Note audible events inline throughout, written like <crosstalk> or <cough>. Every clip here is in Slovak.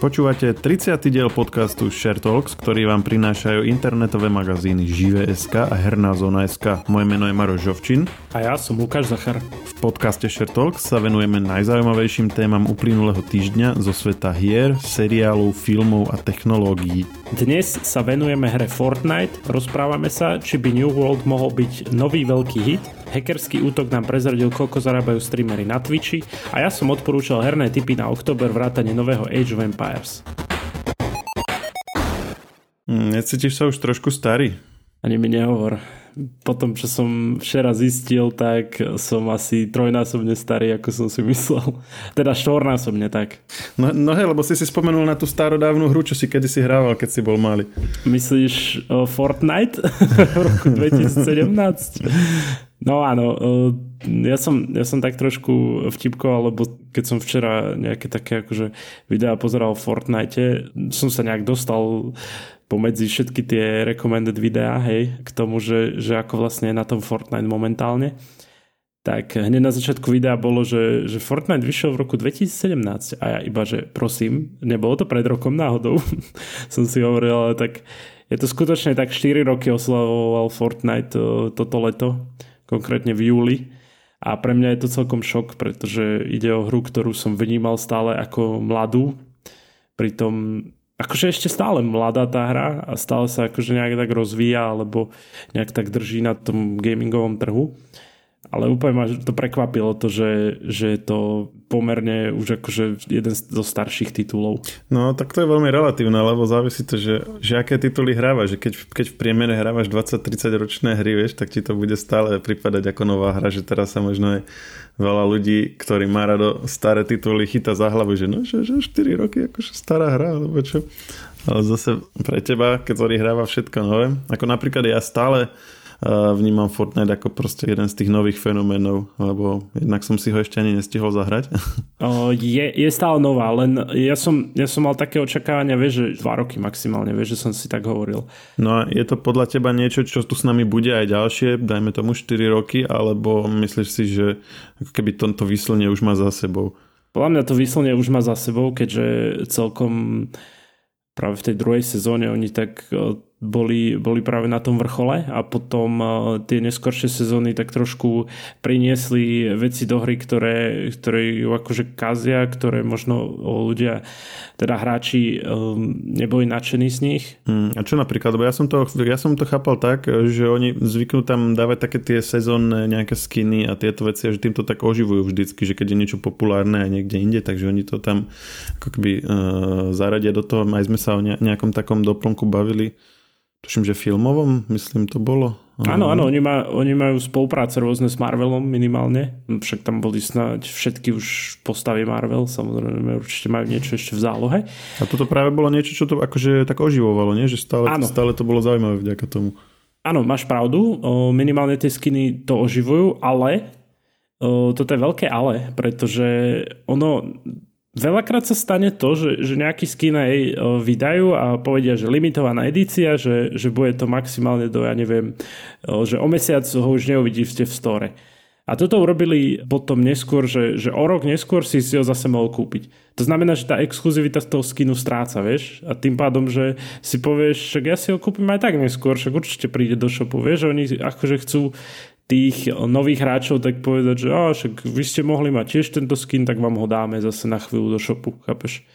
Počúvate 30. diel podcastu Share Talks, ktorý vám prinášajú internetové magazíny Žive.sk a Herná zóna.sk. Moje meno je Maroš Žovčin. A ja som Lukáš Zachar. V podcaste Share Talks sa venujeme najzaujímavejším témam uplynulého týždňa zo sveta hier, seriálov, filmov a technológií. Dnes sa venujeme hre Fortnite, rozprávame sa, či by New World mohol byť nový veľký hit, hackerský útok nám prezradil, koľko zarábajú streamery na Twitchi a ja som odporúčal herné typy na október vrátane nového Age of Empires. Mm, necítiš sa už trošku starý? Ani mi nehovor. Po tom, čo som včera zistil, tak som asi trojnásobne starý, ako som si myslel. <laughs> Teda štvornásobne tak. No, no hej, lebo si si spomenul na tú starodávnu hru, čo si kedy si hrával, keď si bol malý. Myslíš uh, Fortnite <laughs> v roku <laughs> 2017? No áno, uh, ja som, ja som tak trošku vtipkoval, lebo keď som včera nejaké také akože videá pozeral v Fortnite, som sa nejak dostal pomedzi všetky tie recommended videá, hej, k tomu, že, že ako vlastne je na tom Fortnite momentálne. Tak hneď na začiatku videa bolo, že, že Fortnite vyšiel v roku 2017 a ja iba, že prosím, nebolo to pred rokom náhodou, <laughs> som si hovoril, ale tak je to skutočne tak 4 roky oslavoval Fortnite to, toto leto konkrétne v júli. A pre mňa je to celkom šok, pretože ide o hru, ktorú som vnímal stále ako mladú. Pritom akože ešte stále mladá tá hra a stále sa akože nejak tak rozvíja alebo nejak tak drží na tom gamingovom trhu ale úplne ma to prekvapilo to, že, že je to pomerne už akože jeden zo starších titulov. No tak to je veľmi relatívne, lebo závisí to, že, že aké tituly hrávaš, že keď, keď v priemere hrávaš 20-30 ročné hry, vieš, tak ti to bude stále pripadať ako nová hra, že teraz sa možno je veľa ľudí, ktorí má rado staré tituly, chyta za hlavu, že no, že, že 4 roky akože stará hra, alebo čo. Ale zase pre teba, keď hráva všetko nové, ako napríklad ja stále vnímam Fortnite ako proste jeden z tých nových fenoménov, lebo jednak som si ho ešte ani nestihol zahrať. Je, je stále nová, len ja som, ja som mal také očakávania, vieš, že dva roky maximálne, vieš, že som si tak hovoril. No a je to podľa teba niečo, čo tu s nami bude aj ďalšie, dajme tomu 4 roky, alebo myslíš si, že keby tomto výslne už má za sebou? Podľa mňa to výslne už má za sebou, keďže celkom práve v tej druhej sezóne oni tak boli, boli práve na tom vrchole a potom uh, tie neskoršie sezóny tak trošku priniesli veci do hry, ktoré, ktoré ju akože kazia, ktoré možno ľudia, teda hráči um, neboli nadšení z nich. Hmm, a čo napríklad? Lebo ja som, to, ja som to chápal tak, že oni zvyknú tam dávať také tie sezónne nejaké skiny a tieto veci a že tým to tak oživujú vždycky, že keď je niečo populárne aj niekde inde, takže oni to tam ako keby uh, zaradia do toho. Aj sme sa o nejakom takom doplnku bavili tuším, že filmovom, myslím to bolo. Áno, áno, oni, má, oni majú spolupráce rôzne s Marvelom minimálne, však tam boli snáď všetky už postavy Marvel, samozrejme určite majú niečo ešte v zálohe. A toto práve bolo niečo, čo to akože tak oživovalo, nie? že stále, áno. stále to bolo zaujímavé vďaka tomu. Áno, máš pravdu, minimálne tie skiny to oživujú, ale toto je veľké ale, pretože ono Veľakrát sa stane to, že, že nejaký skin aj vydajú a povedia, že limitovaná edícia, že, že bude to maximálne do, ja neviem, že o mesiac ho už neuvidíte v store. A toto urobili potom neskôr, že, že o rok neskôr si si ho zase mohol kúpiť. To znamená, že tá exkluzivita z toho skinu stráca, vieš? A tým pádom, že si povieš, že ja si ho kúpim aj tak neskôr, však určite príde do shopu, vieš? Oni akože chcú tých nových hráčov tak povedať, že á, však vy ste mohli mať tiež tento skin, tak vám ho dáme zase na chvíľu do shopu, chápeš?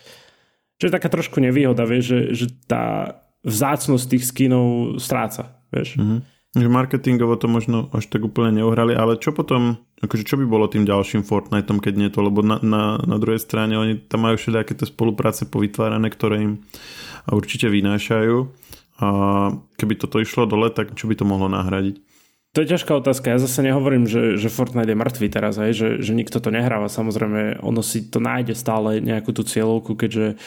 Čo je taká trošku nevýhoda, vieš, že, že tá vzácnosť tých skinov stráca, vieš? Mm-hmm. Že marketingovo to možno až tak úplne neuhrali, ale čo potom, akože čo by bolo tým ďalším Fortniteom, keď nie to, lebo na, na, na druhej strane oni tam majú všelijaké tie spolupráce povytvárané, ktoré im určite vynášajú a keby toto išlo dole, tak čo by to mohlo nahradiť? To je ťažká otázka. Ja zase nehovorím, že, že Fortnite je mŕtvý teraz, aj, že, že nikto to nehráva. Samozrejme, ono si to nájde stále nejakú tú cieľovku, keďže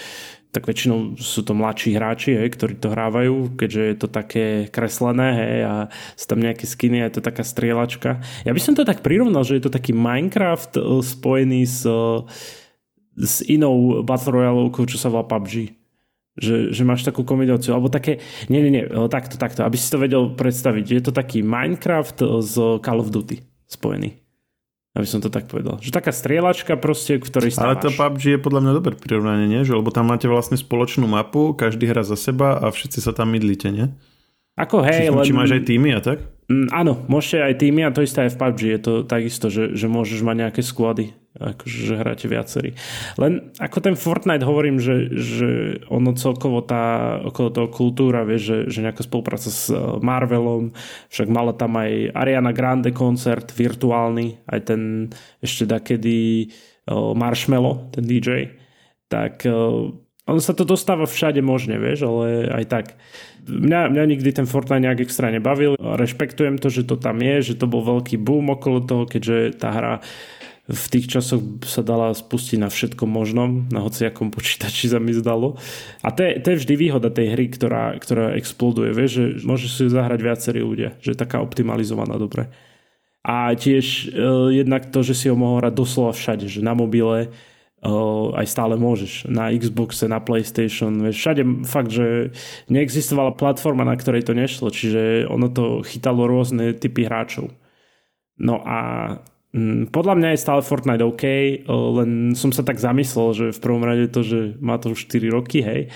tak väčšinou sú to mladší hráči, hej, ktorí to hrávajú, keďže je to také kreslené hej, a sú tam nejaké skiny a je to taká strieľačka. Ja by som to tak prirovnal, že je to taký Minecraft eh, spojený s, eh, s inou Battle Royale, čo sa volá PUBG že, že máš takú kombináciu, alebo také, nie, nie, nie, takto, takto, aby si to vedel predstaviť. Je to taký Minecraft z Call of Duty spojený. aby som to tak povedal. Že taká strieľačka proste, v ktorej stávaš. Ale to PUBG je podľa mňa dobré prirovnanie, nie? Že, lebo tam máte vlastne spoločnú mapu, každý hra za seba a všetci sa tam mydlíte, nie? Ako hej, či, len... Či máš aj týmy a tak? Mm, áno, môžete aj týmy a to isté aj v PUBG. Je to takisto, že, že môžeš mať nejaké sklady, akože že hráte viacerí. Len ako ten Fortnite hovorím, že, že ono celkovo tá okolo toho kultúra, vieš, že, že nejaká spolupráca s eh, Marvelom, však mala tam aj Ariana Grande koncert virtuálny, aj ten ešte dakedy uh, Marshmello, ten DJ. Tak uh, ono sa to dostáva všade možne, vieš, ale aj tak mňa, mňa nikdy ten Fortnite nejak extra nebavil. Rešpektujem to, že to tam je, že to bol veľký boom okolo toho, keďže tá hra v tých časoch sa dala spustiť na všetkom možnom, na hociakom počítači sa mi zdalo. A to je, to je vždy výhoda tej hry, ktorá, ktorá exploduje, vieš, že môže si ju zahrať viacerí ľudia, že je taká optimalizovaná dobre. A tiež e, jednak to, že si ho mohol hrať doslova všade, že na mobile, aj stále môžeš. Na Xboxe, na PlayStation, vieš, všade fakt, že neexistovala platforma, na ktorej to nešlo, čiže ono to chytalo rôzne typy hráčov. No a podľa mňa je stále Fortnite OK, len som sa tak zamyslel, že v prvom rade to, že má to už 4 roky, hej,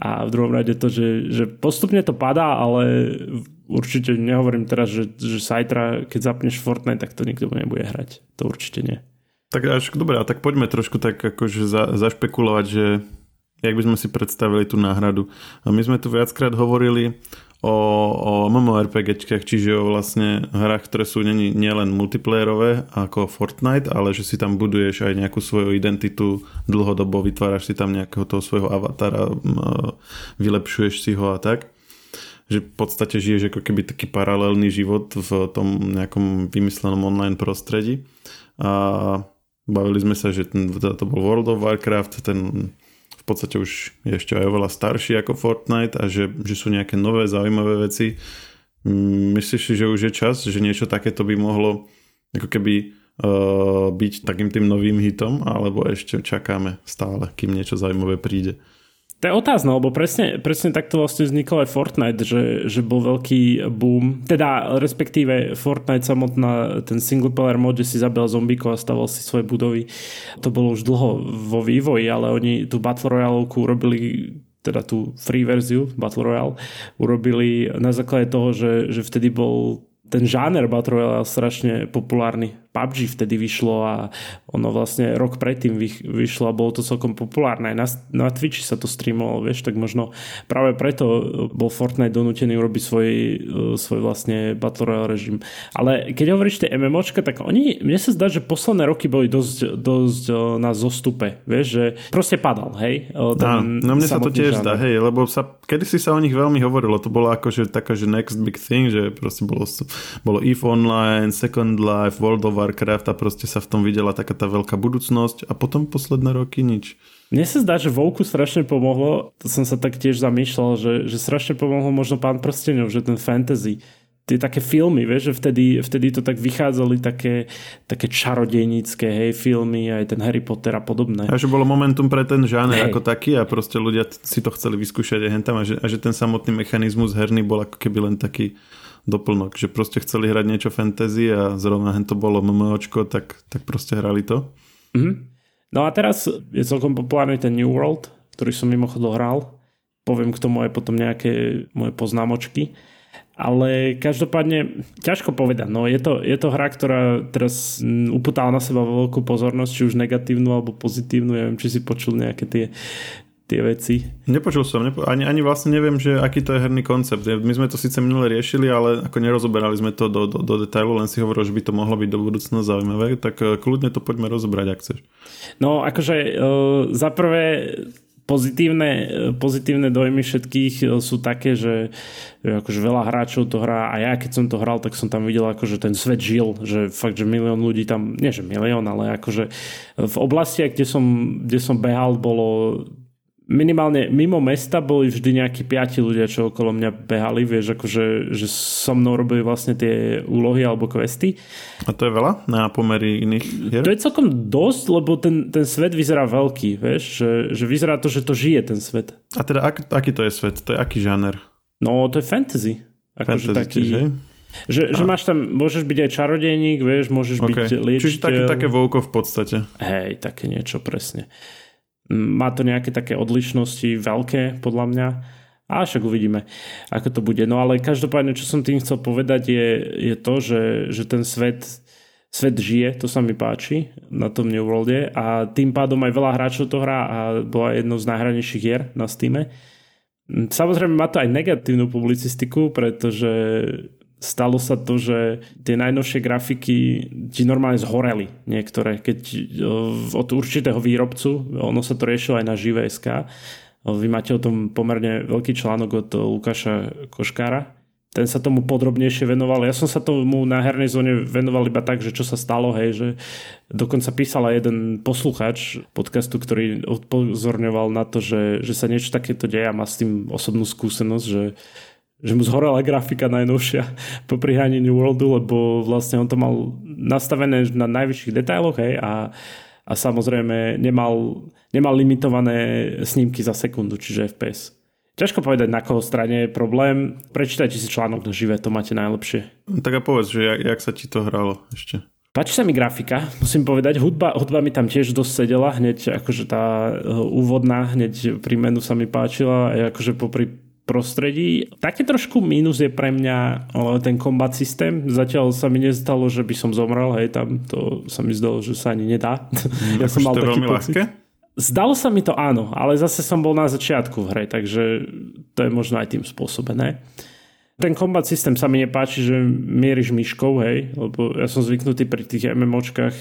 a v druhom rade to, že, že postupne to padá, ale určite nehovorím teraz, že, že sajtra, keď zapneš Fortnite, tak to nikto nebude hrať. To určite nie. Tak až, dobre, a tak poďme trošku tak akože za, zašpekulovať, že jak by sme si predstavili tú náhradu. A my sme tu viackrát hovorili o, o MMORPGčkách, čiže o vlastne hrách, ktoré sú nie, nielen multiplayerové ako Fortnite, ale že si tam buduješ aj nejakú svoju identitu dlhodobo, vytváraš si tam nejakého toho svojho avatara, vylepšuješ si ho a tak že v podstate žiješ ako keby taký paralelný život v tom nejakom vymyslenom online prostredí. A Bavili sme sa, že ten, to bol World of Warcraft, ten v podstate už je ešte aj oveľa starší ako Fortnite a že, že sú nejaké nové zaujímavé veci. Mm, myslíš si, že už je čas, že niečo takéto by mohlo ako keby uh, byť takým tým novým hitom, alebo ešte čakáme stále, kým niečo zaujímavé príde? To je otázne, lebo presne, presne takto vlastne vznikol aj Fortnite, že, že bol veľký boom. Teda respektíve Fortnite samotná, ten single player mod, že si zabil zombíkov a staval si svoje budovy. To bolo už dlho vo vývoji, ale oni tú Battle Royale urobili teda tú free verziu Battle Royale urobili na základe toho, že, že vtedy bol ten žáner Battle Royale strašne populárny PUBG vtedy vyšlo a ono vlastne rok predtým vyšlo a bolo to celkom populárne. Aj na, na Twitchi sa to streamovalo, vieš, tak možno práve preto bol Fortnite donútený urobiť svoj, e, svoj vlastne Battle Royale režim. Ale keď hovoríš tie MMOčka, tak oni, mne sa zdá, že posledné roky boli dosť, dosť e, na zostupe, vieš, že proste padal, hej? E, ten no, no mne sa to tiež zdá, hej, lebo sa, kedysi sa o nich veľmi hovorilo, to bolo akože taká, že next big thing, že proste bolo, bolo EVE Online, Second Life, World of Warcraft a proste sa v tom videla taká tá veľká budúcnosť a potom posledné roky nič. Mne sa zdá, že Vouku strašne pomohlo, to som sa tak tiež zamýšľal, že, že strašne pomohlo možno Pán prstenov, že ten fantasy, tie také filmy, vieš, že vtedy, vtedy to tak vychádzali také, také čarodejnícke, hej, filmy, aj ten Harry Potter a podobné. A že bolo momentum pre ten žáner hej. ako taký a proste ľudia si to chceli vyskúšať aj hentam a že, a že ten samotný mechanizmus herný bol ako keby len taký doplnok, že proste chceli hrať niečo fantasy a zrovna to bolo MMOčko, tak, tak proste hrali to. Mm-hmm. No a teraz je celkom populárny ten New World, ktorý som mimochodom hral. Poviem k tomu aj potom nejaké moje poznámočky. Ale každopádne, ťažko povedať. No, je, to, je to hra, ktorá teraz uputala na seba veľkú pozornosť, či už negatívnu alebo pozitívnu. Neviem, či si počul nejaké tie tie veci. Nepočul som, nepo- ani, ani vlastne neviem, že aký to je herný koncept. My sme to síce minule riešili, ale ako nerozoberali sme to do, do, do detailu, len si hovoril, že by to mohlo byť do budúcna zaujímavé, tak eh, kľudne to poďme rozobrať, ak chceš. No akože uh, za prvé pozitívne, pozitívne dojmy všetkých sú také, že, že akože veľa hráčov to hrá a ja keď som to hral, tak som tam videl akože ten svet žil, že fakt, že milión ľudí tam, nie že milión, ale akože v oblastiach, kde som, kde som behal, bolo minimálne mimo mesta boli vždy nejakí piati ľudia, čo okolo mňa behali, vieš, akože že so mnou robili vlastne tie úlohy alebo questy. A to je veľa na pomery iných hier? To je celkom dosť, lebo ten, ten svet vyzerá veľký, vieš, že, že vyzerá to, že to žije ten svet. A teda ak, aký to je svet? To je aký žáner? No, to je fantasy. Akože fantasy taký... Tiež, Že, a... že máš tam, môžeš byť aj čarodejník, vieš, môžeš okay. byť liečiteľ. Čiže také, také vouko v podstate. Hej, také niečo presne. Má to nejaké také odlišnosti veľké, podľa mňa. A však uvidíme, ako to bude. No ale každopádne, čo som tým chcel povedať, je, je to, že, že ten svet, svet žije, to sa mi páči na tom New Worlde a tým pádom aj veľa hráčov to hrá a bola jednou z najhranejších hier na Steam. Samozrejme má to aj negatívnu publicistiku, pretože stalo sa to, že tie najnovšie grafiky ti normálne zhoreli niektoré, keď od určitého výrobcu, ono sa to riešilo aj na živé.sk, vy máte o tom pomerne veľký článok od Lukáša Koškára. Ten sa tomu podrobnejšie venoval. Ja som sa tomu na hernej zóne venoval iba tak, že čo sa stalo, hej, že dokonca písal aj jeden posluchač podcastu, ktorý upozorňoval na to, že, že sa niečo takéto deje a má s tým osobnú skúsenosť, že že mu zhorela grafika najnovšia <laughs> po prihaní New Worldu, lebo vlastne on to mal nastavené na najvyšších detailoch hej, a, a samozrejme nemal, nemal limitované snímky za sekundu, čiže FPS. Ťažko povedať, na koho strane je problém. Prečítajte si článok na živé, to máte najlepšie. Tak a povedz, že jak, jak sa ti to hralo ešte? Páči sa mi grafika, musím povedať. Hudba, hudba mi tam tiež dosť sedela, hneď akože tá uh, úvodná, hneď pri menu sa mi páčila, aj akože popri prostredí. Také trošku mínus je pre mňa ten kombat systém. Zatiaľ sa mi nestalo, že by som zomrel, hej, tam to sa mi zdalo, že sa ani nedá. Mm, <laughs> ja som mal to taký pocit. ľahké? Zdalo sa mi to áno, ale zase som bol na začiatku v hre, takže to je možno aj tým spôsobené. Ten kombat systém sa mi nepáči, že mieríš myškou, hej, lebo ja som zvyknutý pri tých MMOčkách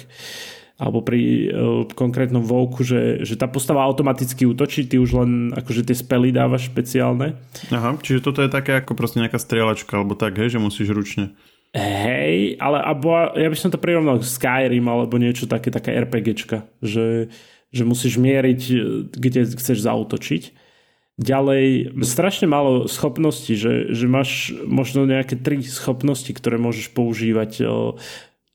alebo pri uh, konkrétnom vouku, že, že tá postava automaticky útočí, ty už len akože tie spely dávaš špeciálne. Aha, čiže toto je také ako proste nejaká strieľačka, alebo tak, hej, že musíš ručne. Hej, ale abo, ja by som to prirovnal k Skyrim alebo niečo také, taká RPGčka, že, že musíš mieriť, e, kde chceš zautočiť. Ďalej, strašne málo schopností, že, že máš možno nejaké tri schopnosti, ktoré môžeš používať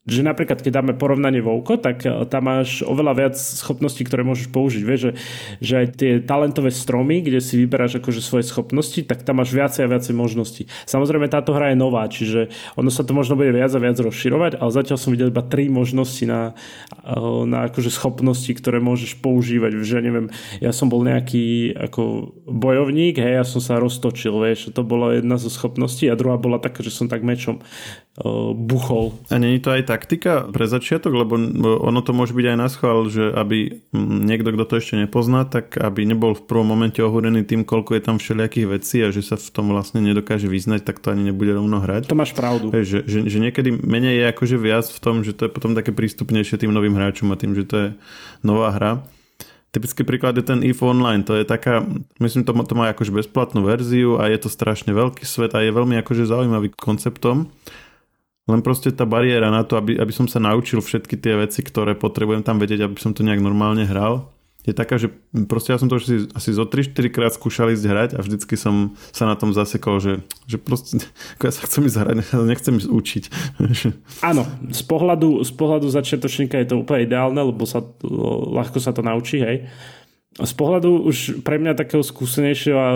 že napríklad keď dáme porovnanie Vouko, tak e, tam máš oveľa viac schopností, ktoré môžeš použiť. Vieš, že, že aj tie talentové stromy, kde si vyberáš akože svoje schopnosti, tak tam máš viacej a viacej možností. Samozrejme táto hra je nová, čiže ono sa to možno bude viac a viac rozširovať, ale zatiaľ som videl iba tri možnosti na, e, na akože schopnosti, ktoré môžeš používať. Že neviem, ja som bol nejaký ako bojovník, hej, ja som sa roztočil, vieš, to bola jedna zo schopností a druhá bola taká, že som tak mečom buchol. A není to aj taktika pre začiatok, lebo ono to môže byť aj na schvál, že aby niekto, kto to ešte nepozná, tak aby nebol v prvom momente ohúrený tým, koľko je tam všelijakých vecí a že sa v tom vlastne nedokáže vyznať, tak to ani nebude rovno hrať. To máš pravdu. Hej, že, že, že niekedy menej je akože viac v tom, že to je potom také prístupnejšie tým novým hráčom a tým, že to je nová hra. Typický príklad je ten EVE Online, to je taká, myslím, to, to má akože bezplatnú verziu a je to strašne veľký svet a je veľmi akože zaujímavý konceptom. Len proste tá bariéra na to, aby, aby som sa naučil všetky tie veci, ktoré potrebujem tam vedieť, aby som to nejak normálne hral, je taká, že proste ja som to asi, asi zo 3-4 krát skúšal ísť hrať a vždycky som sa na tom zasekol, že, že proste ako ja sa chcem ísť hrať, nechcem ísť učiť. <laughs> Áno, z pohľadu, z pohľadu začiatočníka je to úplne ideálne, lebo sa, ľahko sa to naučí, hej. Z pohľadu už pre mňa takého skúsenejšieho a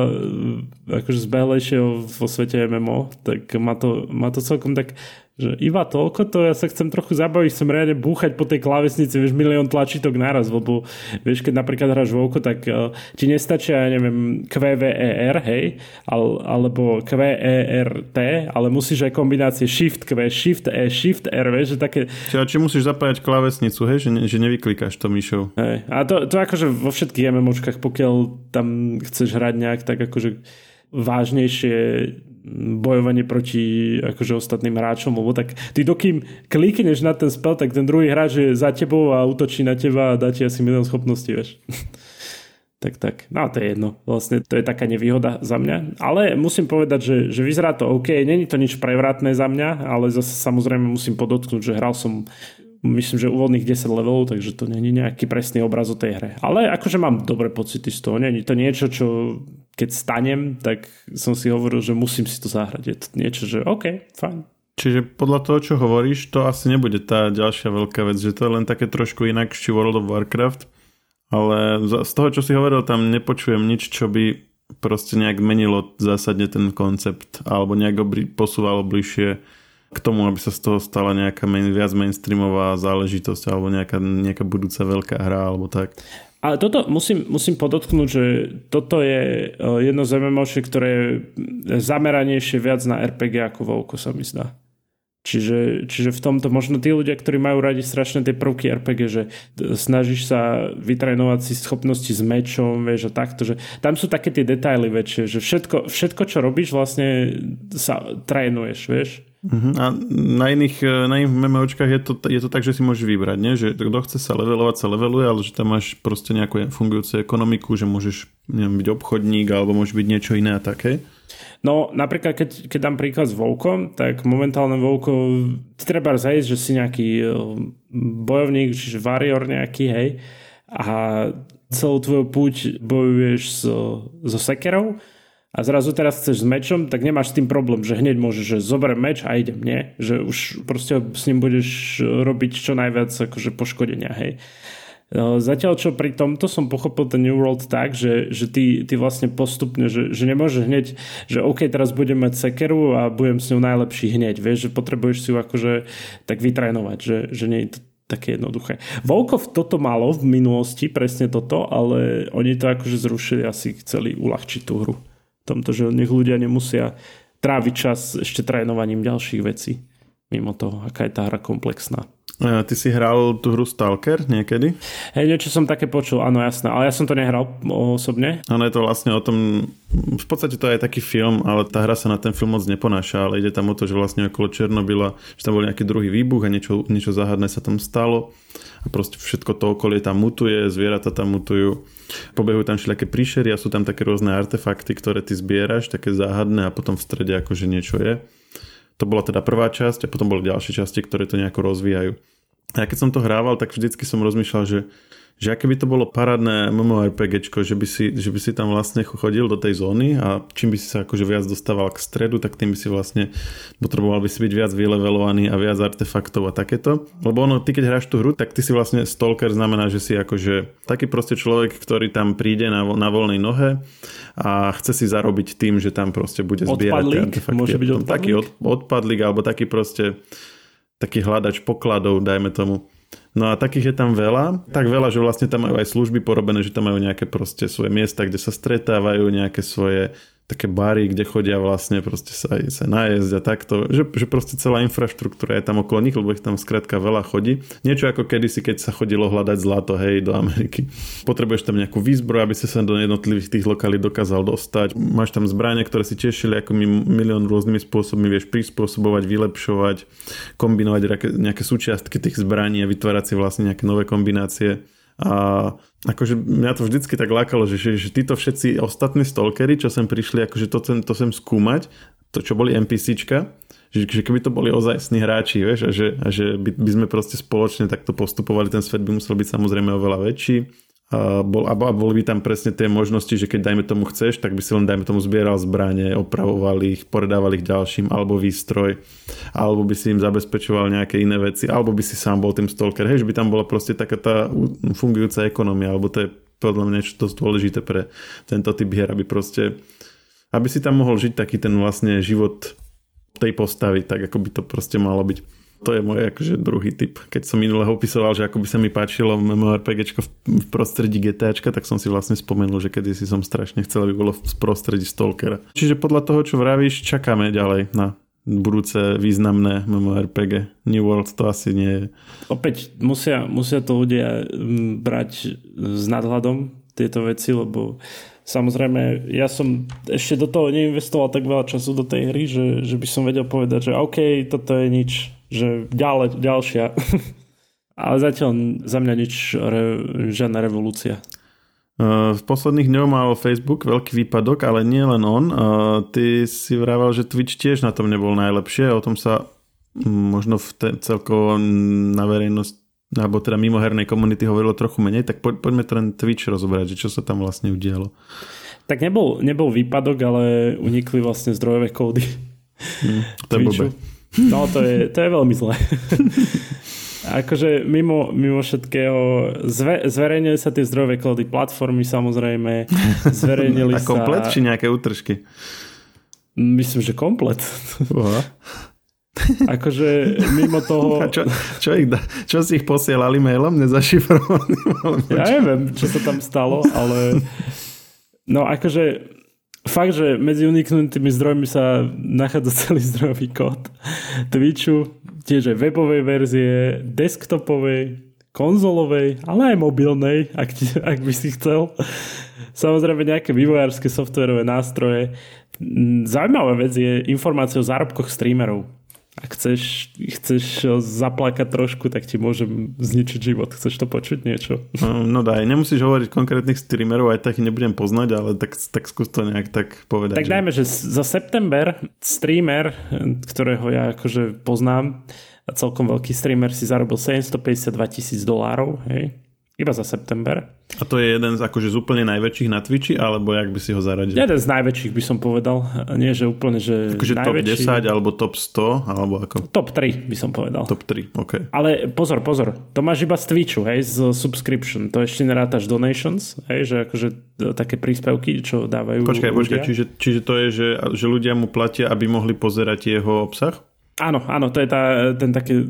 akože zbehlejšieho vo svete MMO, tak ma to, ma to celkom tak že iba toľko to, ja sa chcem trochu zabaviť, chcem reálne búchať po tej klávesnici, vieš, milión tlačítok naraz, lebo vieš, keď napríklad hráš voľko, tak uh, ti nestačia, ja neviem, QVER, hej, al, alebo QERT, ale musíš aj kombinácie Shift Q, Shift E, Shift R, vieš, že také... Čiže či musíš zapájať klávesnicu, hej, že, ne, že nevyklikáš to myšou. Hej, a to, to akože vo všetkých MMOčkách, pokiaľ tam chceš hrať nejak tak akože vážnejšie bojovanie proti akože ostatným hráčom, lebo tak ty dokým klikneš na ten spell, tak ten druhý hráč je za tebou a útočí na teba a dá ti asi milión schopností, vieš. <laughs> tak, tak. No to je jedno. Vlastne to je taká nevýhoda za mňa. Ale musím povedať, že, že vyzerá to OK. Není to nič prevratné za mňa, ale zase samozrejme musím podotknúť, že hral som myslím, že úvodných 10 levelov, takže to je nejaký presný obraz o tej hre. Ale akože mám dobré pocity z toho. Je to niečo, čo keď stanem, tak som si hovoril, že musím si to zahrať. Je to niečo, že OK, fajn. Čiže podľa toho, čo hovoríš, to asi nebude tá ďalšia veľká vec, že to je len také trošku inakší World of Warcraft, ale z toho, čo si hovoril, tam nepočujem nič, čo by proste nejak menilo zásadne ten koncept alebo nejak ho posúvalo bližšie k tomu, aby sa z toho stala nejaká main, viac mainstreamová záležitosť alebo nejaká, nejaká budúca veľká hra alebo tak. Ale toto musím, musím podotknúť, že toto je e, jedno z MMOčiek, ktoré je zameranejšie viac na RPG ako Vovko sa mi zdá. Čiže, čiže v tomto možno tí ľudia, ktorí majú radi strašne tie prvky RPG, že snažíš sa vytrénovať si schopnosti s mečom, vieš, a takto, že tam sú také tie detaily väčšie, že všetko, všetko čo robíš, vlastne sa trénuješ, vieš. Uh-huh. A na iných, na iných MMOčkách je to, je to tak, že si môžeš vybrať, nie? že kto chce sa levelovať, sa leveluje, ale že tam máš proste nejakú fungujúcu ekonomiku, že môžeš neviem, byť obchodník alebo môže byť niečo iné a také. No napríklad, keď, keď dám príklad s Volkom, tak momentálne Volko, treba zajsť, že si nejaký eh, bojovník, čiže warrior nejaký, hej, a celú tvoju púť bojuješ so, so sekerou a zrazu teraz chceš s mečom, tak nemáš s tým problém, že hneď môžeš, že zoberiem meč a idem, nie? Že už proste s ním budeš robiť čo najviac akože poškodenia, hej. No, zatiaľ čo pri tomto som pochopil ten New World tak, že, že ty, ty vlastne postupne, že, že nemôžeš hneď, že OK, teraz budem mať sekeru a budem s ňou najlepší hneď, vieš, že potrebuješ si ju akože tak vytrénovať, že, že nie je to také jednoduché. Volkov toto malo v minulosti, presne toto, ale oni to akože zrušili, asi chceli uľahčiť tú hru. Tomto, že nech ľudia nemusia tráviť čas ešte trénovaním ďalších vecí, mimo toho, aká je tá hra komplexná. Ty si hral tú hru Stalker niekedy? Hej, niečo som také počul, áno, jasné. Ale ja som to nehral osobne. Áno, je to vlastne o tom, v podstate to je taký film, ale tá hra sa na ten film moc neponáša, ale ide tam o to, že vlastne okolo Černobyla, že tam bol nejaký druhý výbuch a niečo, niečo záhadné sa tam stalo a proste všetko to okolie tam mutuje, zvieratá tam mutujú, pobehujú tam všelijaké príšery a sú tam také rôzne artefakty, ktoré ty zbieraš, také záhadné a potom v strede akože niečo je. To bola teda prvá časť a potom boli ďalšie časti, ktoré to nejako rozvíjajú. A keď som to hrával, tak vždycky som rozmýšľal, že, že aké by to bolo parádne MMORPG, že by, si, že by si tam vlastne chodil do tej zóny a čím by si sa akože viac dostával k stredu, tak tým by si vlastne potreboval by si byť viac vylevelovaný a viac artefaktov a takéto. Lebo ono, ty keď hráš tú hru, tak ty si vlastne stalker znamená, že si akože taký proste človek, ktorý tam príde na, na voľnej nohe a chce si zarobiť tým, že tam proste bude zbierať odpadlík, artefakty. Môže byť odpadlík? Taký od, odpadlík alebo taký proste taký hľadač pokladov, dajme tomu. No a takých je tam veľa, tak veľa, že vlastne tam majú aj služby porobené, že tam majú nejaké proste svoje miesta, kde sa stretávajú, nejaké svoje také bary, kde chodia vlastne proste sa, sa najesť a takto, že, že proste celá infraštruktúra je tam okolo nich, lebo ich tam skrátka veľa chodí. Niečo ako kedysi, keď sa chodilo hľadať zlato, hej, do Ameriky. Potrebuješ tam nejakú výzbroj, aby si sa do jednotlivých tých lokalí dokázal dostať. Máš tam zbranie, ktoré si tešili ako milión rôznymi spôsobmi, vieš prispôsobovať, vylepšovať, kombinovať nejaké súčiastky tých zbraní a vytvárať si vlastne nejaké nové kombinácie. A akože mňa to vždycky tak lákalo, že, že, že títo všetci ostatní stalkery, čo sem prišli, akože to, sem, to sem skúmať, to čo boli NPCčka, že, že keby to boli ozajstní hráči, vieš, a že, a že by, by sme proste spoločne takto postupovali, ten svet by musel byť samozrejme oveľa väčší. A, bol, a boli by tam presne tie možnosti, že keď dajme tomu chceš, tak by si len dajme tomu zbieral zbranie, opravoval ich, poredával ich ďalším, alebo výstroj, alebo by si im zabezpečoval nejaké iné veci, alebo by si sám bol tým stalker, hej, že by tam bola proste taká tá fungujúca ekonomia, alebo to je podľa mňa niečo dosť dôležité pre tento typ hier, aby proste aby si tam mohol žiť taký ten vlastne život tej postavy, tak ako by to proste malo byť to je môj akože druhý typ. Keď som minule opisoval, že ako by sa mi páčilo MMORPG v prostredí GTAčka, tak som si vlastne spomenul, že kedy si som strašne chcel, aby bolo v prostredí Stalkera. Čiže podľa toho, čo vravíš, čakáme ďalej na budúce významné MMORPG. New World to asi nie je. Opäť musia, musia to ľudia mm, brať s nadhľadom tieto veci, lebo Samozrejme, ja som ešte do toho neinvestoval tak veľa času do tej hry, že, že by som vedel povedať, že OK, toto je nič, že ďalej, ďalšia. <laughs> Ale zatiaľ za mňa nič, re, žiadna revolúcia. V posledných dňoch mal Facebook veľký výpadok, ale nie len on. Ty si vravel, že Twitch tiež na tom nebol najlepšie. O tom sa možno v te, celkovo na verejnosť alebo teda mimo hernej komunity hovorilo trochu menej, tak po, poďme ten Twitch rozobrať, že čo sa tam vlastne udialo. Tak nebol, nebol výpadok, ale unikli vlastne zdrojové kódy. Mm, to je. No to je, to je veľmi zlé. <laughs> akože mimo, mimo všetkého zve, zverejnili sa tie zdrojové kódy platformy samozrejme. <laughs> Zverejnili A komplet sa... či nejaké útržky? Myslím, že komplet. <laughs> Akože mimo toho... A čo, čo, ich da, čo si ich posielali mailom nezašifrovaným? Ja neviem, čo sa tam stalo, ale no akože fakt, že medzi uniknutými zdrojmi sa nachádza <laughs> celý zdrojový kód Twitchu, tiež aj webovej verzie, desktopovej, konzolovej, ale aj mobilnej, ak, <laughs> ak by si chcel. Samozrejme nejaké vývojárske softverové nástroje. Zaujímavá vec je informácia o zárobkoch streamerov ak chceš, chceš zaplakať trošku, tak ti môžem zničiť život. Chceš to počuť niečo? No, no daj, nemusíš hovoriť konkrétnych streamerov, aj tak ich nebudem poznať, ale tak, tak skús to nejak tak povedať. Tak že... dajme, že za september streamer, ktorého ja akože poznám, celkom veľký streamer si zarobil 752 tisíc dolárov, hej, iba za september. A to je jeden z akože z úplne najväčších na Twitchi, alebo jak by si ho zaradil? Jeden z najväčších by som povedal. Nie, že úplne, že akože najväčší. top 10 alebo top 100, alebo ako? Top 3 by som povedal. Top 3, OK. Ale pozor, pozor, to máš iba z Twitchu, hej, z subscription. To ešte nerátaš donations, hej, že akože e, také príspevky, čo dávajú Počkaj, ľudia. počkaj, čiže, čiže to je, že, že ľudia mu platia, aby mohli pozerať jeho obsah? Áno, áno, to je tá, ten taký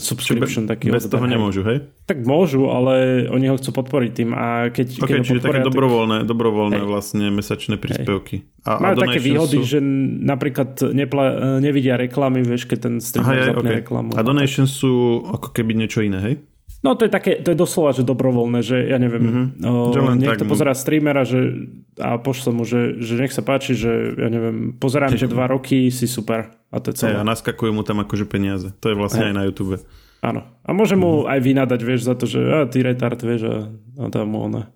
subscription. Be, taký bez toho nemôžu, hej? Tak môžu, ale oni ho chcú podporiť tým. A keď, okay, keď čiže také tak... dobrovoľné, dobrovoľné hej. vlastne mesačné príspevky. A, Majú a také výhody, sú... že napríklad nepla, nevidia reklamy, vieš, keď ten streamer zapne okay. reklamu. A donations sú ako keby niečo iné, hej? No to je také, to je doslova, že dobrovoľné, že ja neviem, mm-hmm. o, že niekto tak, no. pozerá streamera že, a pošle mu, že, že nech sa páči, že ja neviem, pozerám ťa dva roky, si super. A to je celé. Hey, a naskakujú mu tam akože peniaze. To je vlastne hey. aj na YouTube. Áno. A môže mu mm-hmm. aj vynadať, vieš, za to, že a, ty retard, vieš, a, a dám mu ona.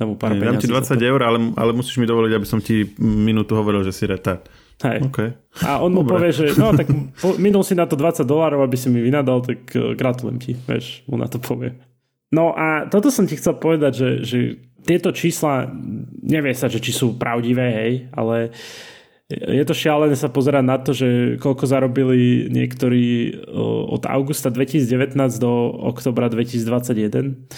Dám mu pár hey, Dám ti 20 eur, ale, ale musíš mi dovoliť, aby som ti minútu hovoril, že si retard. Hej. Okay. A on mu povie, že no tak <laughs> minul si na to 20 dolárov, aby si mi vynadal, tak uh, gratulujem ti, vieš, mu na to povie. No a toto som ti chcel povedať, že, že tieto čísla, nevie sa, že či sú pravdivé, hej, ale je to šialené sa pozerať na to, že koľko zarobili niektorí od augusta 2019 do oktobra 2021.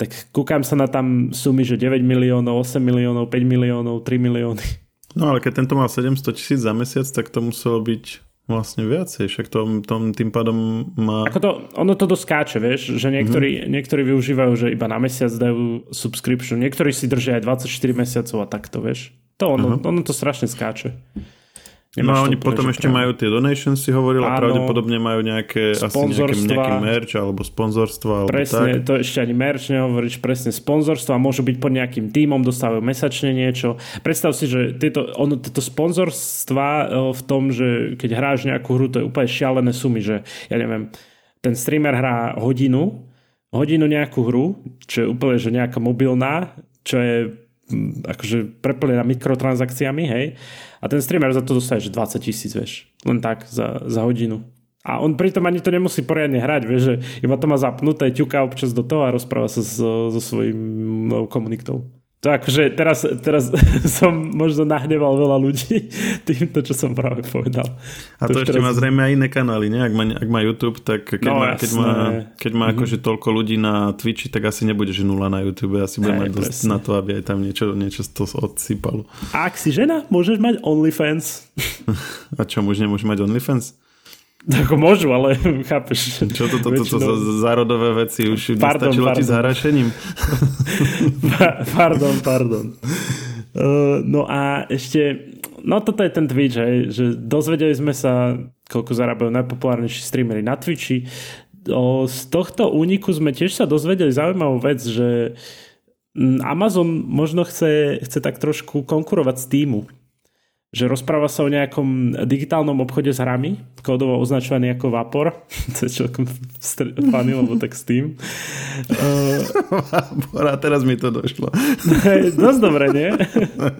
Tak kúkam sa na tam sumy, že 9 miliónov, 8 miliónov, 5 miliónov, 3 milióny. No ale keď tento mal 700 tisíc za mesiac, tak to muselo byť Vlastne viacej, však to, tom, tým pádom má... Ako to, ono to doskáče, vieš, že niektorí, mm-hmm. niektorí využívajú, že iba na mesiac dajú subscription, niektorí si držia aj 24 mesiacov a takto, vieš. To ono, uh-huh. ono to strašne skáče. Nemáš no a oni potom ešte majú tie donations, si hovoril, a pravdepodobne majú nejaké, asi nejaké, nejaký merch alebo sponzorstva. Alebo presne, tak. to ešte ani merch nehovoríš, presne sponzorstva, môžu byť pod nejakým týmom, dostávajú mesačne niečo. Predstav si, že tieto, ono, tieto sponzorstva e, v tom, že keď hráš nejakú hru, to je úplne šialené sumy, že ja neviem, ten streamer hrá hodinu, hodinu nejakú hru, čo je úplne že nejaká mobilná, čo je akože preplnená mikrotransakciami, hej. A ten streamer za to dostane, že 20 tisíc, vieš. Len tak, za, za hodinu. A on pritom ani to nemusí poriadne hrať, vieš, že iba to má zapnuté, ťuká občas do toho a rozpráva sa so, so svojím no, akože teraz, teraz <laughs> som možno nahneval veľa ľudí <laughs> týmto, čo som práve povedal. A to, to ešte teraz... má zrejme aj iné kanály, nie? Ak má, ak má YouTube, tak keď no, má, keď má, keď má mm-hmm. akože toľko ľudí na Twitchi, tak asi nebude, že nula na YouTube. Asi bude mať dosť na to, aby aj tam niečo, niečo z toho odsýpalo. A ak si žena, môžeš mať OnlyFans. <laughs> A čo, muž nemôže mať OnlyFans? <laughs> Ako môžu, ale <laughs> chápeš. Čo to, to, to, to, to zárodové veci už pardon, nestačilo pardon. ti s harašením? <laughs> pardon, pardon. Uh, no a ešte, no toto je ten Twitch, hej, že dozvedeli sme sa, koľko zarábajú najpopulárnejší streamery na Twitchi. O, z tohto úniku sme tiež sa dozvedeli zaujímavú vec, že mm, Amazon možno chce, chce tak trošku konkurovať s týmu že rozpráva sa o nejakom digitálnom obchode s hrami, kódovo označovaný ako Vapor. <laughs> to je celkom funny, lebo tak s tým. Vapor, a teraz mi to došlo. <laughs> Dosť dobre, nie?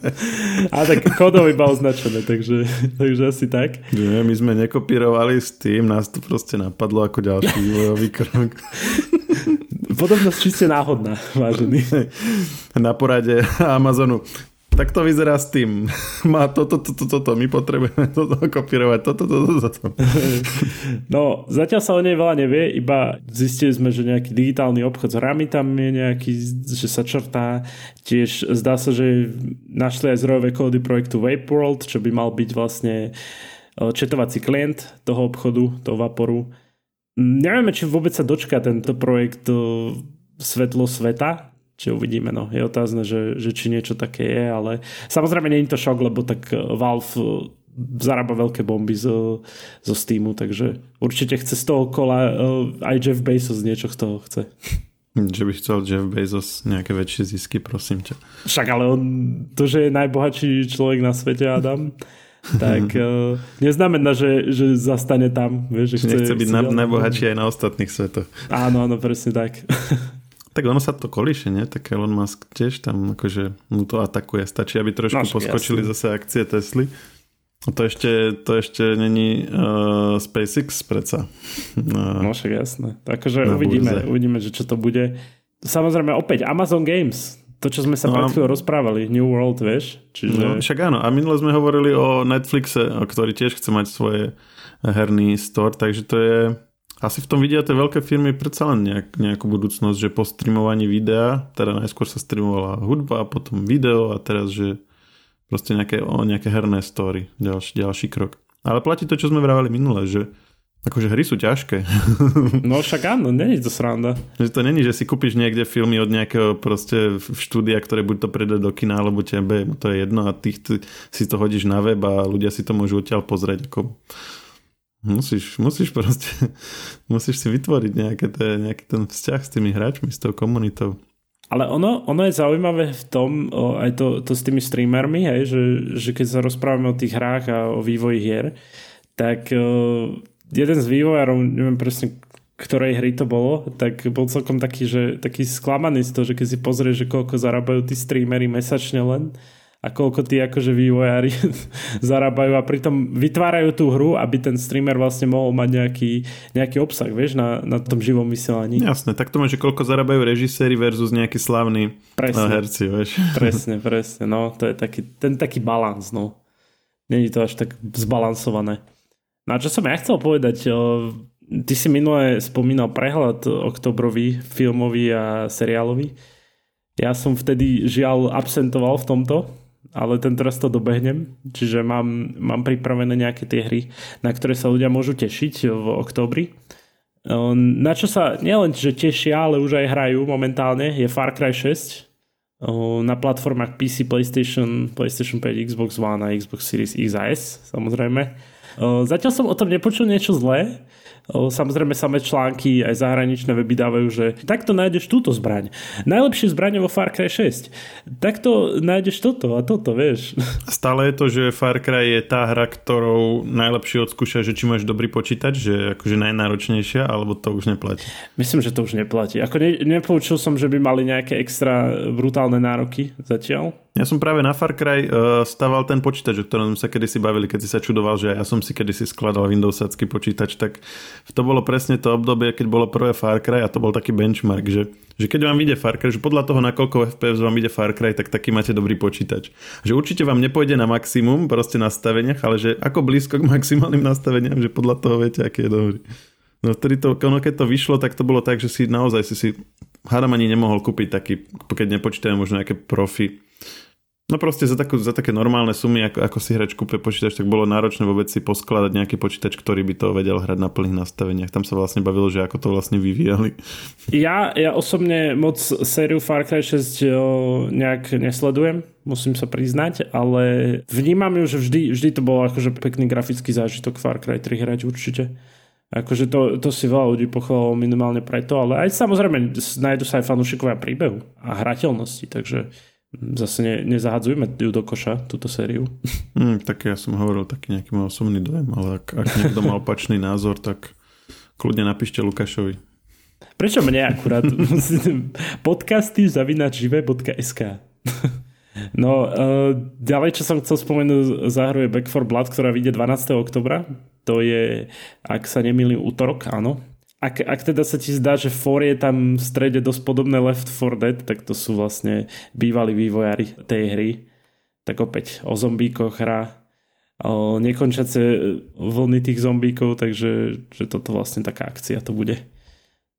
<laughs> a tak kódovo iba označené, takže, takže asi tak. Nie, my sme nekopírovali s tým, nás to proste napadlo ako ďalší vývojový krok. Podobnosť čiste náhodná, vážený. Na porade Amazonu tak to vyzerá s tým. <laughs> Má toto, toto, toto, my potrebujeme toto kopírovať, toto, toto, toto. <laughs> No, zatiaľ sa o nej veľa nevie, iba zistili sme, že nejaký digitálny obchod s hrami tam je nejaký, že sa črtá. Tiež zdá sa, že našli aj zdrojové kódy projektu Vape World, čo by mal byť vlastne četovací klient toho obchodu, toho Vaporu. Nevieme, či vôbec sa dočká tento projekt Svetlo sveta, či uvidíme, no. Je otázne, že, že či niečo také je, ale samozrejme nie je to šok, lebo tak Valve zarába veľké bomby zo, zo Steamu, takže určite chce z toho kola aj Jeff Bezos niečo z toho chce. <laughs> Že by chcel Jeff Bezos nejaké väčšie zisky, prosím ťa. Však ale on, to, že je najbohatší človek na svete, Adam, tak uh, <laughs> neznamená, že, že zastane tam. Vieš, že chce, Nechce byť chce na, najbohatší aj na ostatných svetoch. Áno, áno, presne tak. <laughs> tak ono sa to kolíše, nie? Tak Elon Musk tiež tam akože mu to atakuje. Stačí, aby trošku no, poskočili jasný. zase akcie Tesly. To ešte, to ešte není uh, SpaceX preca. Uh, no však jasné. Akože uvidíme, burze. uvidíme, že čo to bude. Samozrejme opäť Amazon Games. To, čo sme sa no, pred chvíľou rozprávali. New World, vieš? Čiže... No, však áno. A minule sme hovorili o Netflixe, ktorý tiež chce mať svoje herný store, takže to je... Asi v tom vidia tie veľké firmy predsa len nejak, nejakú budúcnosť, že po streamovaní videa, teda najskôr sa streamovala hudba, potom video a teraz, že Proste nejaké, o nejaké herné story, ďalší, ďalší krok. Ale platí to, čo sme vravali minule, že akože hry sú ťažké. <laughs> <laughs> No však áno, není to sranda. Že to není, že si kúpiš niekde filmy od nejakého proste štúdia, ktoré buď to prejde do kina, alebo tebe, to je jedno a ty, ty si to hodíš na web a ľudia si to môžu odtiaľ pozrieť. Ako... Musíš, musíš proste, <laughs> musíš si vytvoriť nejaké te, nejaký ten vzťah s tými hráčmi, s tou komunitou. Ale ono, ono je zaujímavé v tom, o, aj to, to s tými streamermi, hej, že, že keď sa rozprávame o tých hrách a o vývoji hier, tak o, jeden z vývojárov, neviem presne ktorej hry to bolo, tak bol celkom taký, že, taký sklamaný z toho, že keď si pozrieš, že koľko zarábajú tí streamery mesačne len, a koľko tí akože vývojári <laughs> zarábajú a pritom vytvárajú tú hru, aby ten streamer vlastne mohol mať nejaký, nejaký obsah, vieš, na, na tom živom vysielaní. Jasné, tak to máš, že koľko zarábajú režiséri versus nejaký slavný presne, herci, vieš. <laughs> Presne, presne, no, to je taký, ten taký balans, no. Není to až tak zbalansované. No a čo som ja chcel povedať, ty si minule spomínal prehľad oktobrový, filmový a seriálový. Ja som vtedy žiaľ absentoval v tomto, ale ten teraz to dobehnem, čiže mám, mám pripravené nejaké tie hry, na ktoré sa ľudia môžu tešiť v októbri. Ehm, na čo sa nielen že tešia, ale už aj hrajú momentálne, je Far Cry 6 ehm, na platformách PC, PlayStation, PlayStation 5, Xbox One a Xbox Series X a S, samozrejme. Ehm, zatiaľ som o tom nepočul niečo zlé, Samozrejme samé články aj zahraničné weby dávajú, že takto nájdeš túto zbraň. Najlepšie zbranie vo Far Cry 6. Takto nájdeš toto a toto, vieš. Stále je to, že Far Cry je tá hra, ktorou najlepšie odskúša, že či máš dobrý počítač, že akože najnáročnejšia, alebo to už neplatí? Myslím, že to už neplatí. Ako ne, nepoučil som, že by mali nejaké extra brutálne nároky zatiaľ. Ja som práve na Far Cry uh, staval ten počítač, o ktorom sme sa kedysi bavili, keď si sa čudoval, že ja som si kedysi skladal Windowsácky počítač, tak to bolo presne to obdobie, keď bolo prvé Far Cry a to bol taký benchmark, že, že keď vám ide Far Cry, že podľa toho, na koľko FPS vám ide Far Cry, tak taký máte dobrý počítač. Že určite vám nepôjde na maximum proste nastaveniach, ale že ako blízko k maximálnym nastaveniam, že podľa toho viete, aký je dobrý. No vtedy to, keď to vyšlo, tak to bolo tak, že si naozaj si si hádam ani nemohol kúpiť taký, keď nepočítajú možno nejaké profi No proste za, takú, za také normálne sumy, ako, ako si hrač kúpe počítač, tak bolo náročné vôbec si poskladať nejaký počítač, ktorý by to vedel hrať na plných nastaveniach. Tam sa vlastne bavilo, že ako to vlastne vyvíjali. Ja, ja osobne moc sériu Far Cry 6 nejak nesledujem, musím sa priznať, ale vnímam ju, že vždy, vždy to bol akože pekný grafický zážitok Far Cry 3 hrať určite. Akože to, to si veľa ľudí pochválilo minimálne preto, ale aj samozrejme nájdu sa aj fanúšikovia príbehu a hrateľnosti, takže zase ne, nezahadzujme ju do koša, túto sériu. Mm, tak ja som hovoril taký nejaký môj osobný dojem, ale ak, ak niekto má opačný názor, tak kľudne napíšte Lukášovi. Prečo mne akurát? <laughs> Podcasty zavinačive.sk <laughs> No, uh, ďalej, čo som chcel spomenúť, zahruje Back for Blood, ktorá vyjde 12. oktobra. To je, ak sa nemýlim, útorok, áno ak, ak teda sa ti zdá, že For je tam v strede dosť podobné Left 4 Dead, tak to sú vlastne bývalí vývojári tej hry. Tak opäť o zombíkoch hra, o nekončace vlny tých zombíkov, takže že toto vlastne taká akcia to bude.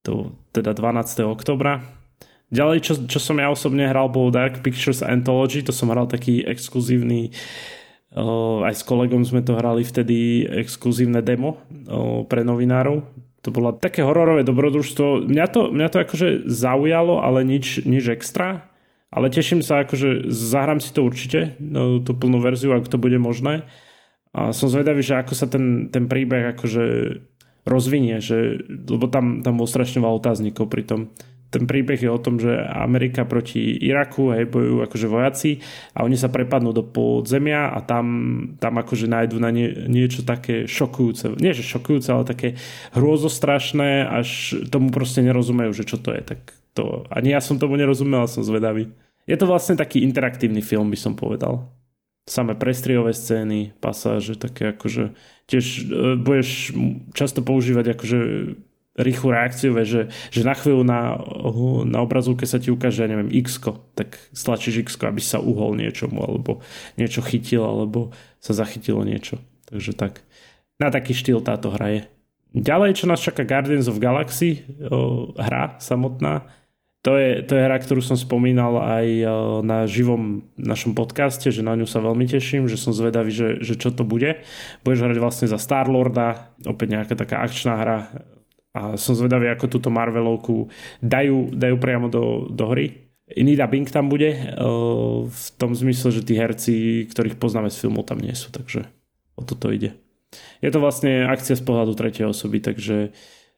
To teda 12. oktobra. Ďalej, čo, čo som ja osobne hral, bol Dark Pictures Anthology, to som hral taký exkluzívny aj s kolegom sme to hrali vtedy exkluzívne demo pre novinárov. To bolo také hororové dobrodružstvo. Mňa to, mňa to akože zaujalo, ale nič, nič extra. Ale teším sa, akože zahrám si to určite, no, tú plnú verziu, ak to bude možné. A som zvedavý, že ako sa ten, ten príbeh akože rozvinie, že, lebo tam, tam bol strašne veľa otáznikov pri tom ten príbeh je o tom, že Amerika proti Iraku, hej, bojujú akože vojaci a oni sa prepadnú do podzemia a tam, tam akože nájdu na nie, niečo také šokujúce. Nie, že šokujúce, ale také hrôzostrašné, až tomu proste nerozumejú, že čo to je. Tak to, ani ja som tomu nerozumel, som zvedavý. Je to vlastne taký interaktívny film, by som povedal. Samé prestriehové scény, pasáže, také akože tiež e, budeš často používať akože rýchlu reakciu, že, že na chvíľu na, na obrazovke sa ti ukáže, neviem, x tak stlačíš x aby sa uhol niečomu, alebo niečo chytil, alebo sa zachytilo niečo. Takže tak. Na taký štýl táto hra je. Ďalej, čo nás čaká Guardians of Galaxy, o, hra samotná, to je, to je hra, ktorú som spomínal aj na živom našom podcaste, že na ňu sa veľmi teším, že som zvedavý, že, že čo to bude. Budeš hrať vlastne za Star-Lorda, opäť nejaká taká akčná hra, a som zvedavý, ako túto Marvelovku dajú, dajú priamo do, do hry. Iný dubbing tam bude, eh, v tom zmysle, že tí herci, ktorých poznáme z filmu, tam nie sú, takže o toto ide. Je to vlastne akcia z pohľadu tretej osoby, takže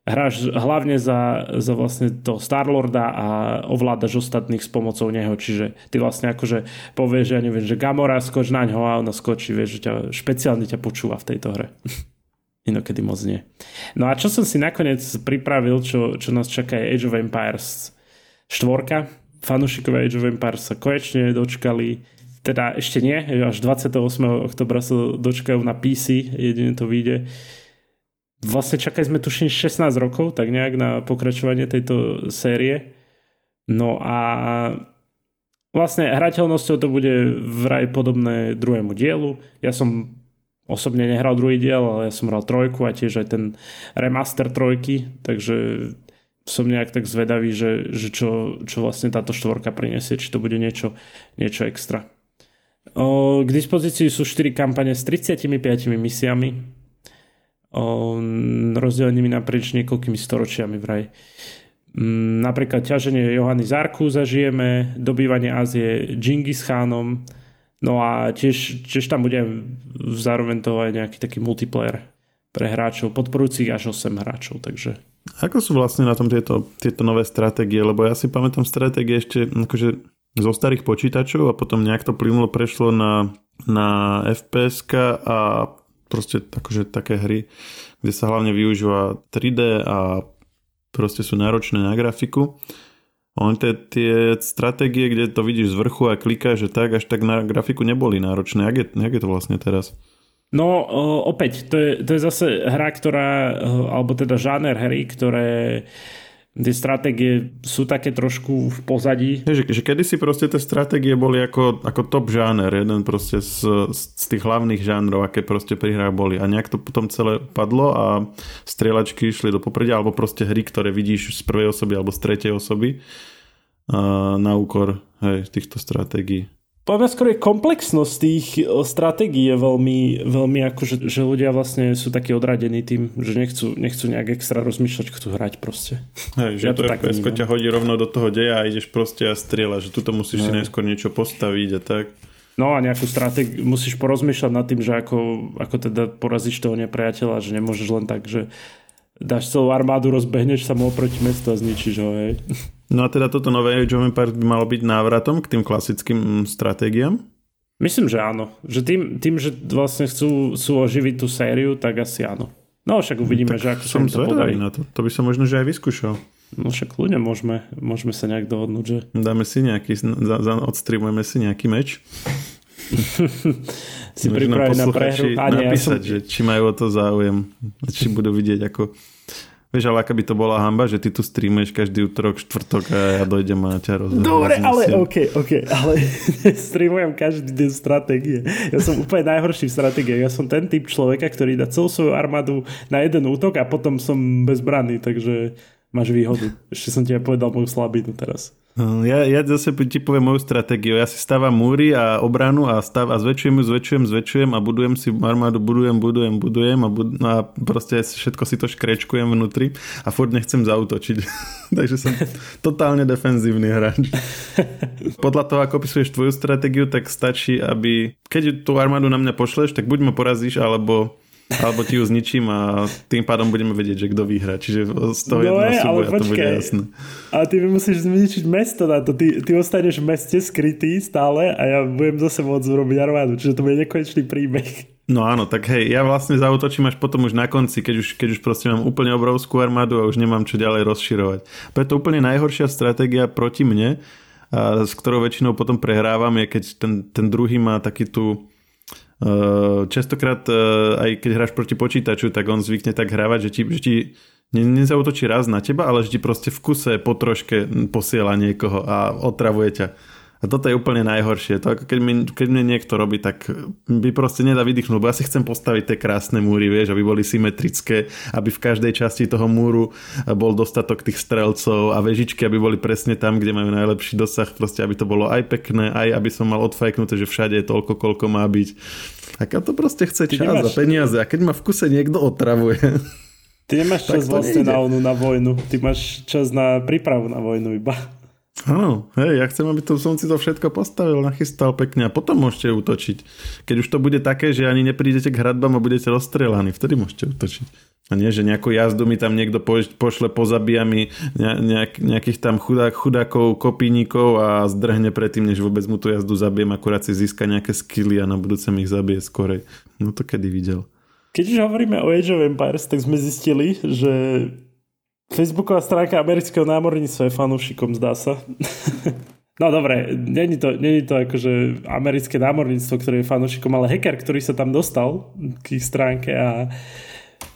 hráš hlavne za, za vlastne toho Starlorda a ovládaš ostatných s pomocou neho, čiže ty vlastne akože povieš, ja neviem, že Gamora skoč na ňo a ona skočí, vieš, že ťa, špeciálne ťa počúva v tejto hre. <laughs> Inokedy moc nie. No a čo som si nakoniec pripravil, čo, čo nás čaká je Age of Empires 4. Fanúšikovia Age of Empires sa konečne dočkali. Teda ešte nie, až 28. oktobra sa dočkajú na PC, jedine to vyjde. Vlastne čakali sme tuším 16 rokov, tak nejak na pokračovanie tejto série. No a vlastne hrateľnosťou to bude vraj podobné druhému dielu. Ja som osobne nehral druhý diel, ale ja som hral trojku a tiež aj ten remaster trojky, takže som nejak tak zvedavý, že, že čo, čo vlastne táto štvorka prinesie, či to bude niečo, niečo extra. O, k dispozícii sú 4 kampane s 35 misiami, o, rozdelenými naprieč niekoľkými storočiami vraj. Mm, napríklad ťaženie Johany Zarku zažijeme, dobývanie Ázie Džingis Khánom, No a tiež, tiež tam bude zároveň to aj nejaký taký multiplayer pre hráčov, podporujúcich až 8 hráčov, takže... Ako sú vlastne na tom tieto, tieto nové stratégie? Lebo ja si pamätám stratégie ešte akože zo starých počítačov a potom nejak to plynulo prešlo na, na FPS a proste akože také hry, kde sa hlavne využíva 3D a proste sú náročné na grafiku. On tie, tie stratégie, kde to vidíš z vrchu a klikáš, že tak, až tak na grafiku neboli náročné. Jak je, jak je to vlastne teraz? No opäť, to je, to je zase hra, ktorá, alebo teda žáner hry, ktoré tie stratégie sú také trošku v pozadí. Že, že kedysi proste tie stratégie boli ako, ako top žáner, jeden proste z, z tých hlavných žánrov, aké proste pri hrách boli. A nejak to potom celé padlo a strieľačky išli do popredia, alebo proste hry, ktoré vidíš z prvej osoby alebo z tretej osoby na úkor hej, týchto stratégií. Poviem skôr je komplexnosť tých stratégií je veľmi, veľmi ako, že, že ľudia vlastne sú takí odradení tým, že nechcú, nechcú nejak extra rozmýšľať, chcú hrať proste. Hej, že ja to, to tak ťa hodí rovno do toho deja a ideš proste a strieľa, že tuto musíš Hej. si najskôr niečo postaviť a tak. No a nejakú stratégiu, musíš porozmýšľať nad tým, že ako, ako teda porazíš toho nepriateľa, že nemôžeš len tak, že dáš celú armádu, rozbehneš sa mu oproti mestu a zničíš ho, hej. No a teda toto nové Age of Empires by malo byť návratom k tým klasickým stratégiám? Myslím, že áno. Že tým, tým že vlastne chcú, chcú oživiť tú sériu, tak asi áno. No však uvidíme, tak že ako sa im to podarí. Na to. to by som možno že aj vyskúšal. No však ľudia môžeme, môžeme sa nejak dohodnúť, že... Dáme si nejaký, za, za, odstreamujeme si nejaký meč. <laughs> si pripravený na prehru. napísať, ja som... že či majú o to záujem, či budú vidieť ako Vieš, ale aká by to bola hamba, že ty tu streamuješ každý útorok, štvrtok a ja dojdem a ťa rozhodnem. Dobre, ale OK, OK, ale <laughs> streamujem každý deň stratégie. Ja som úplne najhorší v stratégie. Ja som ten typ človeka, ktorý dá celú svoju armádu na jeden útok a potom som bezbranný, takže máš výhodu. Ešte som ti aj povedal moju slabinu teraz. No, ja, ja zase ti poviem moju stratégiu. Ja si stávam múry a obranu a, stav, a zväčšujem ju, zväčšujem, zväčšujem a budujem si armádu, budujem, budujem, budujem a, bud, no a proste všetko si to škrečkujem vnútri a furt nechcem zautočiť. <laughs> Takže som totálne defenzívny hráč. <laughs> Podľa toho, ako opisuješ tvoju stratégiu, tak stačí, aby keď tú armádu na mňa pošleš, tak buď ma porazíš, alebo alebo ti ju zničím a tým pádom budeme vedieť, že kto vyhrá. Čiže z toho no jedného súboja to bude jasné. Ale ty mi musíš zničiť mesto na to. Ty, ty ostaneš v meste skrytý stále a ja budem zase môcť urobiť armádu. Čiže to bude nekonečný príbeh. No áno, tak hej, ja vlastne zautočím až potom už na konci, keď už, keď už proste mám úplne obrovskú armádu a už nemám čo ďalej rozširovať. Preto úplne najhoršia stratégia proti mne, a s ktorou väčšinou potom prehrávam, je keď ten, ten druhý má taký tú častokrát eh, aj keď hráš proti počítaču, tak on zvykne tak hrávať, že ti, že ti nezautočí raz na teba, ale ti proste v kuse po troške posiela niekoho a otravuje ťa. A toto je úplne najhoršie. To ako keď, mi, keď mne niekto robí, tak by proste nedá vydýchnuť, lebo ja si chcem postaviť tie krásne múry, vieš, aby boli symetrické, aby v každej časti toho múru bol dostatok tých strelcov a vežičky, aby boli presne tam, kde majú najlepší dosah, proste aby to bolo aj pekné, aj aby som mal odfajknuté, že všade je toľko, koľko má byť. A to proste chce čas nemáš... a peniaze. A keď ma v kuse niekto otravuje, Ty nemáš <laughs> čas vlastne na, na vojnu. Ty máš čas na prípravu na vojnu iba. Áno, hej, ja chcem, aby to, som si to všetko postavil, nachystal pekne a potom môžete útočiť. Keď už to bude také, že ani neprídete k hradbám a budete rozstrelaní, vtedy môžete útočiť. A nie, že nejakú jazdu mi tam niekto pošle, pozabíja mi nejak, nejakých tam chudák, chudákov, kopínikov a zdrhne predtým, než vôbec mu tú jazdu zabijem, akurát si získa nejaké skilly a na budúce mi ich zabije skorej. No to kedy videl. Keď už hovoríme o Age of Empires, tak sme zistili, že Facebooková stránka amerického námorníctva je fanúšikom, zdá sa. <laughs> No dobre, není to, není to akože americké námorníctvo, ktoré je fanúšikom, ale hacker, ktorý sa tam dostal k ich stránke a,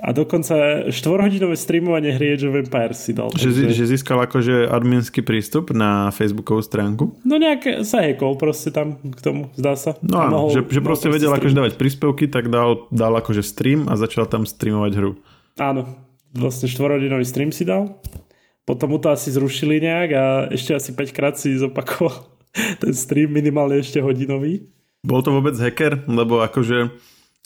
a dokonca štvorhodinové streamovanie hry Age of Empires si dal. Že, takže... že získal akože adminský prístup na Facebookovú stránku? No nejak sa hackol proste tam k tomu, zdá sa. No áno, mohol, že, že proste vedel akože dávať príspevky, tak dal, dal akože stream a začal tam streamovať hru. Áno, vlastne štvorhodinový stream si dal. Potom mu to asi zrušili nejak a ešte asi 5 krát si zopakoval <laughs> ten stream, minimálne ešte hodinový. Bol to vôbec hacker? Lebo akože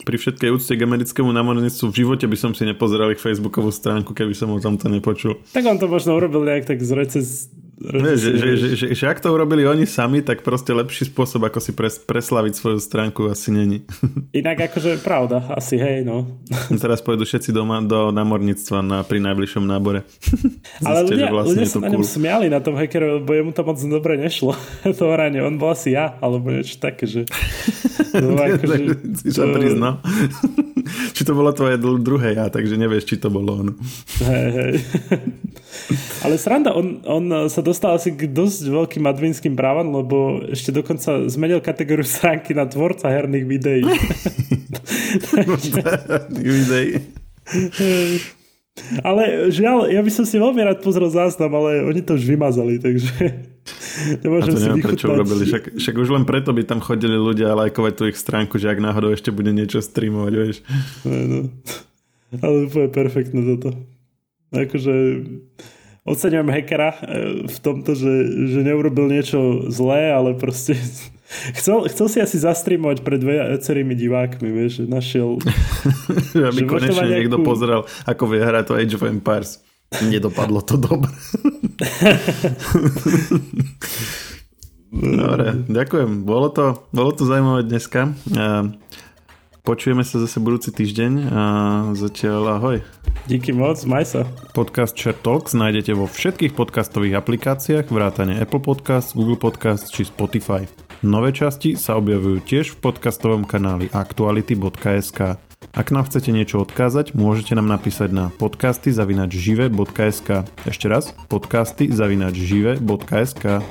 pri všetkej úcte k americkému námorníctvu v živote by som si nepozeral ich facebookovú stránku, keby som o tomto nepočul. Tak on to možno urobil nejak tak z recez, že, že, že, že, že ak to urobili oni sami, tak proste lepší spôsob, ako si pres, preslaviť svoju stránku asi není. <laughs> Inak akože pravda, asi hej, no. <laughs> Teraz pôjdu všetci doma do námorníctva na, pri najbližšom nábore. <laughs> Ale ľudia, vlastne ľudia sa na ňom cool. smiali na tom hackeru, lebo jemu to moc dobre nešlo. to hranie, on bol asi ja, alebo niečo také, že... No, akože, si sa priznal. či to bolo tvoje druhé ja, takže nevieš, či to bolo ono. Hej, hej. Ale sranda, on, on sa dostal asi k dosť veľkým adminským právam, lebo ešte dokonca zmenil kategóriu stránky na tvorca herných videí. videí. Ale žiaľ, ja by som si veľmi rád pozrel záznam, ale oni to už vymazali, takže nemôžem si neviem, prečo urobili. Však, však už len preto by tam chodili ľudia lajkovať tú ich stránku, že ak náhodou ešte bude niečo streamovať, vieš. No, no. Ale úplne perfektné toto. Akože oceňujem hackera e, v tomto, že, že neurobil niečo zlé, ale proste <laughs> chcel, chcel si asi zastreamovať pred viacerými divákmi, vieš, že našiel... <laughs> Aby že konečne nejakú... niekto pozrel, ako vie hrať to Age of Empires. Nedopadlo to dobre. <laughs> Dobre, ďakujem. Bolo to, bolo to zaujímavé dneska. Počujeme sa zase budúci týždeň a zatiaľ ahoj. Díky moc, maj sa. Podcast Share Talks nájdete vo všetkých podcastových aplikáciách vrátane Apple Podcast, Google Podcast či Spotify. Nové časti sa objavujú tiež v podcastovom kanáli aktuality.sk. Ak nám chcete niečo odkázať, môžete nám napísať na podcasty zavinačžive.sk. Ešte raz, podcasty zavinačžive.sk.